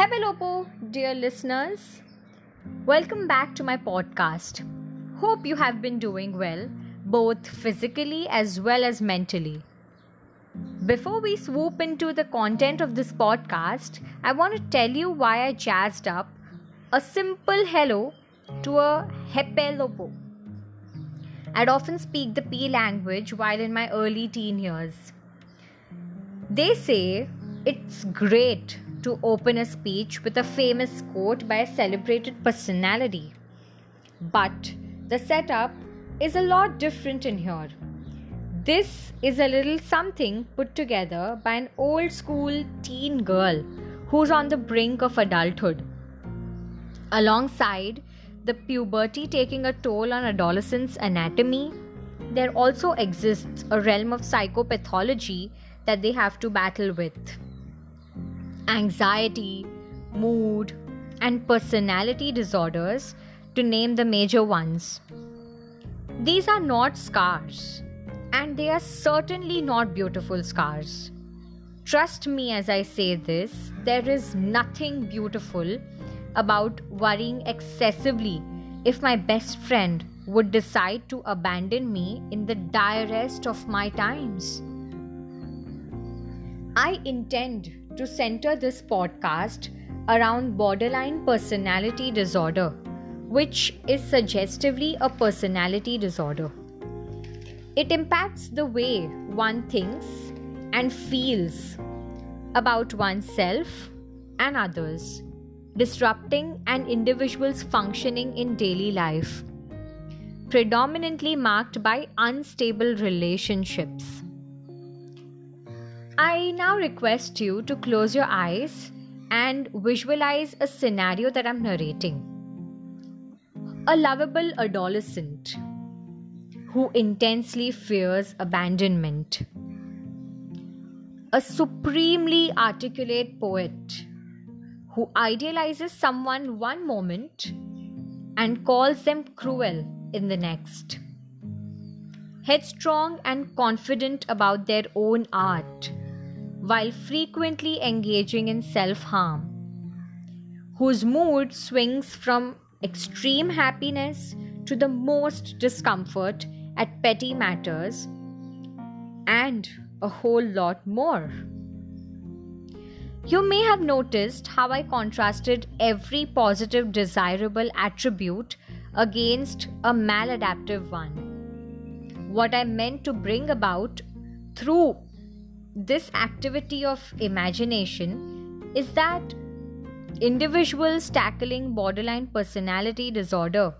Hello, dear listeners. Welcome back to my podcast. Hope you have been doing well, both physically as well as mentally. Before we swoop into the content of this podcast, I want to tell you why I jazzed up a simple hello to a hepelopo. I'd often speak the P language while in my early teen years. They say it's great to open a speech with a famous quote by a celebrated personality. But the setup is a lot different in here. This is a little something put together by an old school teen girl who's on the brink of adulthood. Alongside the puberty taking a toll on adolescents' anatomy, there also exists a realm of psychopathology that they have to battle with anxiety, mood, and personality disorders, to name the major ones. These are not scars, and they are certainly not beautiful scars. Trust me as I say this, there is nothing beautiful about worrying excessively if my best friend would decide to abandon me in the direst of my times. I intend to center this podcast around borderline personality disorder, which is suggestively a personality disorder. It impacts the way one thinks and feels about oneself and others, disrupting an individual's functioning in daily life, predominantly marked by unstable relationships. I now request you to close your eyes and visualize a scenario that I'm narrating. A lovable adolescent who intensely fears abandonment. A supremely articulate poet who idealizes someone one moment and calls them cruel in the next. Headstrong and confident about their own art while frequently engaging in self harm, whose mood swings from extreme happiness to the most discomfort at petty matters, and a whole lot more. You may have noticed how I contrasted every positive, desirable attribute against a maladaptive one. What I meant to bring about through this activity of imagination is that individuals tackling borderline personality disorder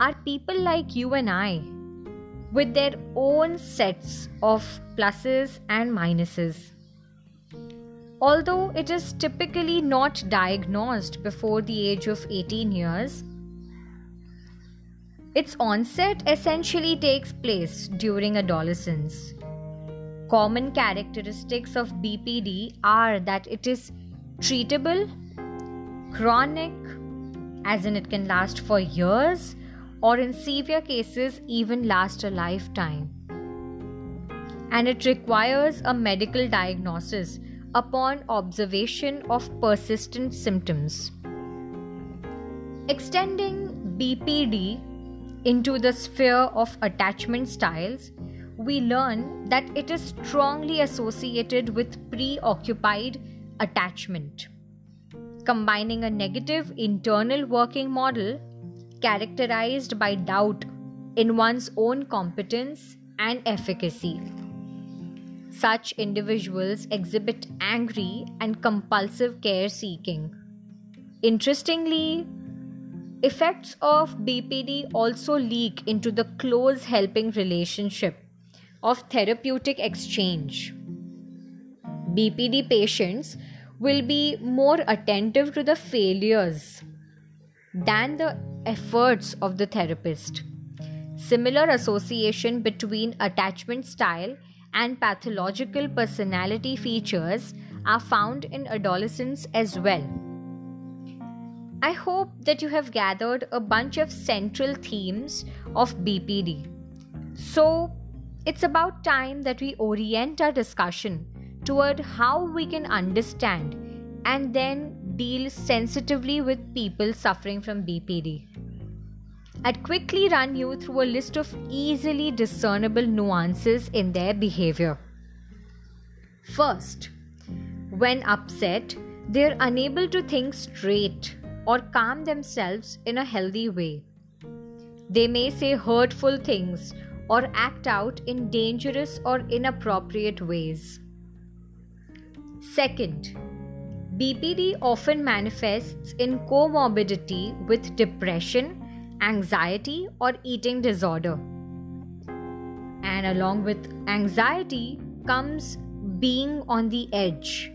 are people like you and I with their own sets of pluses and minuses. Although it is typically not diagnosed before the age of 18 years, its onset essentially takes place during adolescence. Common characteristics of BPD are that it is treatable, chronic, as in it can last for years, or in severe cases, even last a lifetime. And it requires a medical diagnosis upon observation of persistent symptoms. Extending BPD into the sphere of attachment styles we learn that it is strongly associated with preoccupied attachment, combining a negative internal working model characterized by doubt in one's own competence and efficacy. Such individuals exhibit angry and compulsive care seeking. Interestingly, effects of BPD also leak into the close helping relationship of therapeutic exchange. BPD patients will be more attentive to the failures than the efforts of the therapist. Similar association between attachment style and pathological personality features are found in adolescents as well. I hope that you have gathered a bunch of central themes of BPD. So, it's about time that we orient our discussion toward how we can understand and then deal sensitively with people suffering from BPD. I'd quickly run you through a list of easily discernible nuances in their behavior. First, when upset, they're unable to think straight or calm themselves in a healthy way. They may say hurtful things or act out in dangerous or inappropriate ways. Second, BPD often manifests in comorbidity with depression, anxiety, or eating disorder. And along with anxiety comes being on the edge.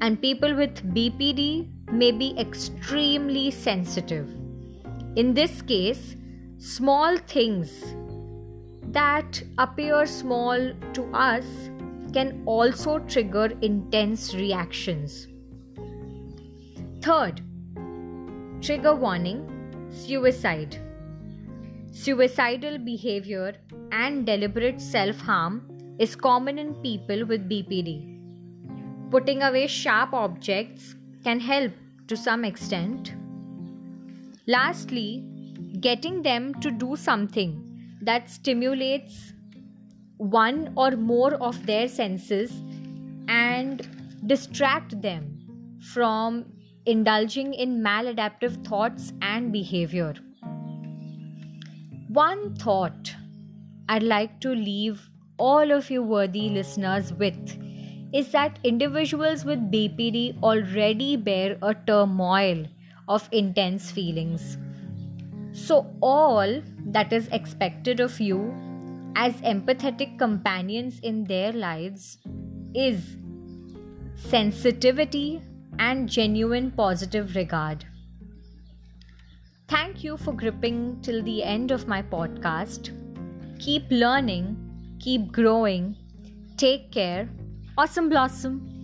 And people with BPD may be extremely sensitive. In this case, small things that appear small to us can also trigger intense reactions. Third, trigger warning suicide. Suicidal behavior and deliberate self harm is common in people with BPD. Putting away sharp objects can help to some extent. Lastly, getting them to do something that stimulates one or more of their senses and distract them from indulging in maladaptive thoughts and behavior. One thought I'd like to leave all of you worthy listeners with is that individuals with BPD already bear a turmoil of intense feelings. So, all that is expected of you as empathetic companions in their lives is sensitivity and genuine positive regard. Thank you for gripping till the end of my podcast. Keep learning, keep growing. Take care. Awesome Blossom.